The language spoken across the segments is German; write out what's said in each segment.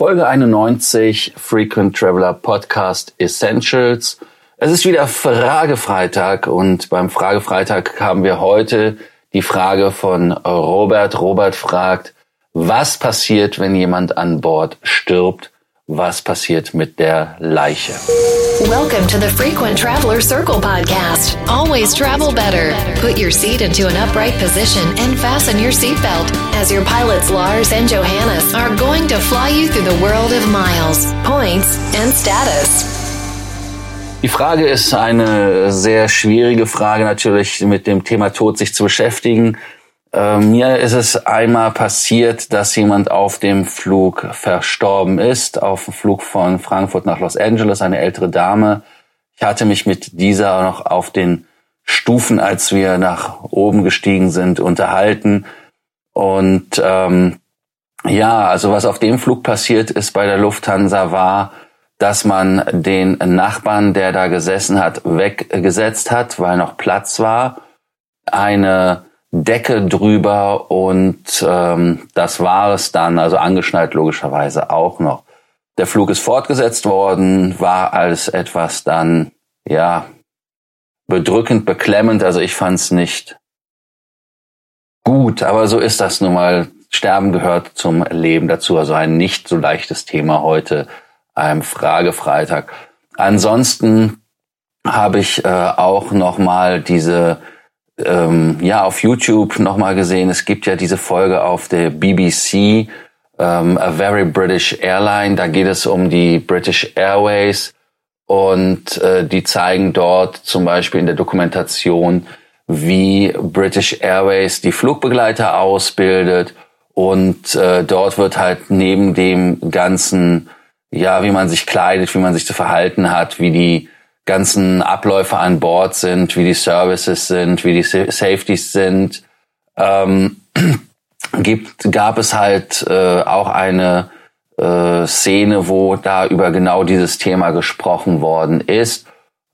Folge 91 Frequent Traveler Podcast Essentials. Es ist wieder Fragefreitag und beim Fragefreitag haben wir heute die Frage von Robert. Robert fragt, was passiert, wenn jemand an Bord stirbt? Was passiert mit der Leiche? Welcome to the Frequent Traveler Circle podcast. Always travel better. Put your seat into an upright position and fasten your seatbelt as your pilots Lars and Johannes are going to fly you through the world of miles, points and status. Die Frage ist eine sehr schwierige Frage natürlich mit dem Thema Tod sich zu beschäftigen. Äh, mir ist es einmal passiert, dass jemand auf dem Flug verstorben ist, auf dem Flug von Frankfurt nach Los Angeles, eine ältere Dame. Ich hatte mich mit dieser noch auf den Stufen, als wir nach oben gestiegen sind, unterhalten. Und ähm, ja, also was auf dem Flug passiert ist bei der Lufthansa war, dass man den Nachbarn, der da gesessen hat, weggesetzt hat, weil noch Platz war. Eine Decke drüber und ähm, das war es dann, also angeschnallt logischerweise auch noch. Der Flug ist fortgesetzt worden, war als etwas dann, ja, bedrückend, beklemmend, also ich fand es nicht gut, aber so ist das nun mal. Sterben gehört zum Leben dazu, also ein nicht so leichtes Thema heute, einem Fragefreitag. Ansonsten habe ich äh, auch noch mal diese ähm, ja auf YouTube nochmal gesehen. Es gibt ja diese Folge auf der BBC, ähm, A Very British Airline. Da geht es um die British Airways und äh, die zeigen dort zum Beispiel in der Dokumentation, wie British Airways die Flugbegleiter ausbildet und äh, dort wird halt neben dem ganzen, ja, wie man sich kleidet, wie man sich zu verhalten hat, wie die ganzen Abläufe an Bord sind, wie die Services sind, wie die Safeties sind, ähm, gibt, gab es halt äh, auch eine äh, Szene, wo da über genau dieses Thema gesprochen worden ist.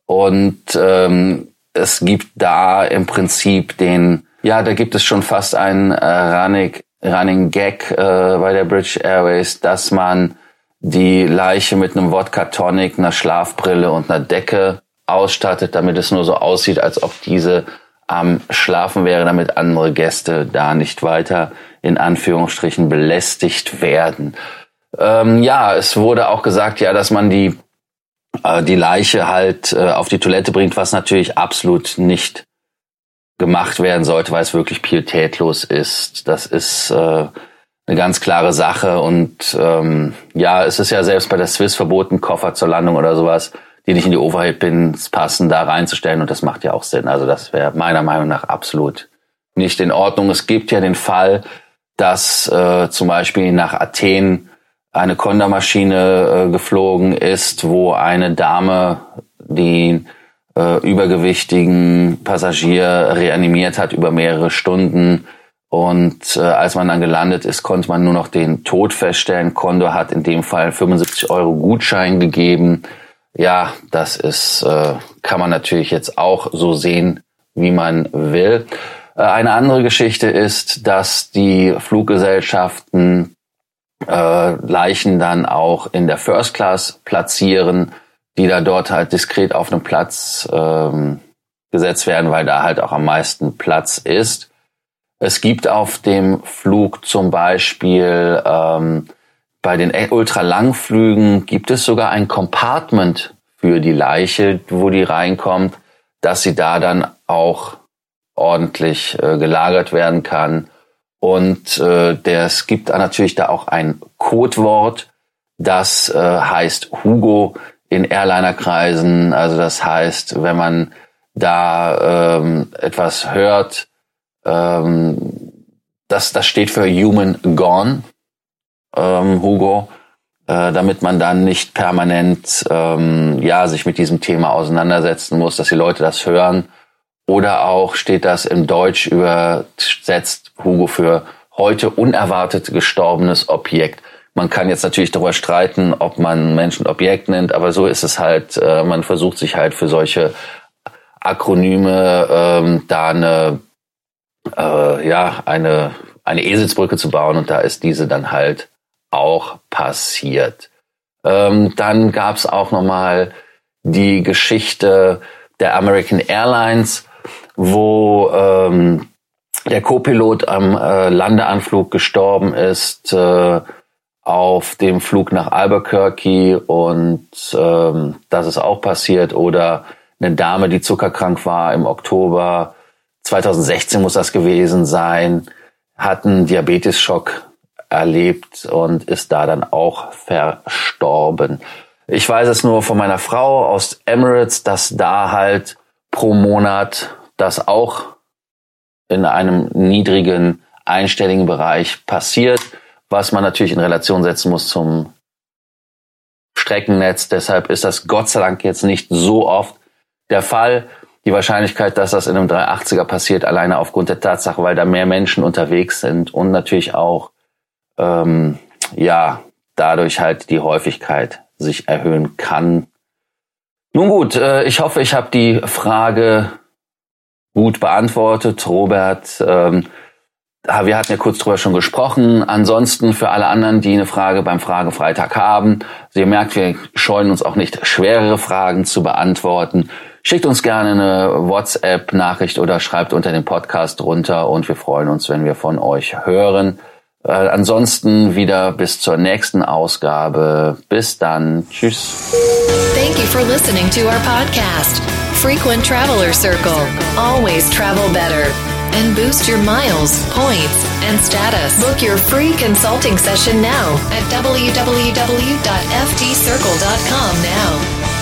Und ähm, es gibt da im Prinzip den, ja, da gibt es schon fast einen äh, Running, Running Gag äh, bei der British Airways, dass man die Leiche mit einem Wodka Tonic, einer Schlafbrille und einer Decke ausstattet, damit es nur so aussieht, als ob diese am Schlafen wäre, damit andere Gäste da nicht weiter in Anführungsstrichen belästigt werden. Ähm, ja, es wurde auch gesagt, ja, dass man die äh, die Leiche halt äh, auf die Toilette bringt, was natürlich absolut nicht gemacht werden sollte, weil es wirklich pietätlos ist. Das ist äh, eine ganz klare Sache. Und ähm, ja, es ist ja selbst bei der Swiss verboten, Koffer zur Landung oder sowas, die nicht in die Overhead-Pins passen, da reinzustellen. Und das macht ja auch Sinn. Also das wäre meiner Meinung nach absolut nicht in Ordnung. Es gibt ja den Fall, dass äh, zum Beispiel nach Athen eine Kondermaschine äh, geflogen ist, wo eine Dame den äh, übergewichtigen Passagier reanimiert hat über mehrere Stunden und äh, als man dann gelandet ist, konnte man nur noch den Tod feststellen. Condor hat in dem Fall 75 Euro Gutschein gegeben. Ja, das ist, äh, kann man natürlich jetzt auch so sehen, wie man will. Äh, eine andere Geschichte ist, dass die Fluggesellschaften äh, Leichen dann auch in der First Class platzieren, die da dort halt diskret auf einem Platz ähm, gesetzt werden, weil da halt auch am meisten Platz ist. Es gibt auf dem Flug zum Beispiel ähm, bei den Ultralangflügen gibt es sogar ein Compartment für die Leiche, wo die reinkommt, dass sie da dann auch ordentlich äh, gelagert werden kann. Und äh, der, es gibt natürlich da auch ein Codewort, das äh, heißt Hugo in Airlinerkreisen. Also das heißt, wenn man da ähm, etwas hört, ähm, das, das steht für Human Gone, ähm, Hugo, äh, damit man dann nicht permanent ähm, ja sich mit diesem Thema auseinandersetzen muss, dass die Leute das hören. Oder auch steht das im Deutsch übersetzt Hugo für heute unerwartet gestorbenes Objekt. Man kann jetzt natürlich darüber streiten, ob man Menschen Objekt nennt, aber so ist es halt. Äh, man versucht sich halt für solche Akronyme ähm, da eine äh, ja, eine, eine Eselsbrücke zu bauen und da ist diese dann halt auch passiert. Ähm, dann gab es auch nochmal die Geschichte der American Airlines, wo ähm, der Co-Pilot am äh, Landeanflug gestorben ist äh, auf dem Flug nach Albuquerque und ähm, das ist auch passiert. Oder eine Dame, die zuckerkrank war im Oktober 2016 muss das gewesen sein, hat einen Diabetesschock erlebt und ist da dann auch verstorben. Ich weiß es nur von meiner Frau aus Emirates, dass da halt pro Monat das auch in einem niedrigen einstelligen Bereich passiert, was man natürlich in Relation setzen muss zum Streckennetz. Deshalb ist das Gott sei Dank jetzt nicht so oft der Fall. Die Wahrscheinlichkeit, dass das in einem 380er passiert, alleine aufgrund der Tatsache, weil da mehr Menschen unterwegs sind und natürlich auch ähm, ja dadurch halt die Häufigkeit sich erhöhen kann. Nun gut, äh, ich hoffe, ich habe die Frage gut beantwortet. Robert, ähm, wir hatten ja kurz drüber schon gesprochen. Ansonsten für alle anderen, die eine Frage beim Fragefreitag haben, ihr merkt, wir scheuen uns auch nicht, schwerere Fragen zu beantworten. Schickt uns gerne eine WhatsApp-Nachricht oder schreibt unter dem Podcast runter und wir freuen uns, wenn wir von euch hören. Äh, ansonsten wieder bis zur nächsten Ausgabe. Bis dann. Tschüss. Thank you for listening to our podcast. Frequent Traveler Circle. Always travel better. And boost your miles, points, and status. Book your free consulting session now at www.ftcircle.com now.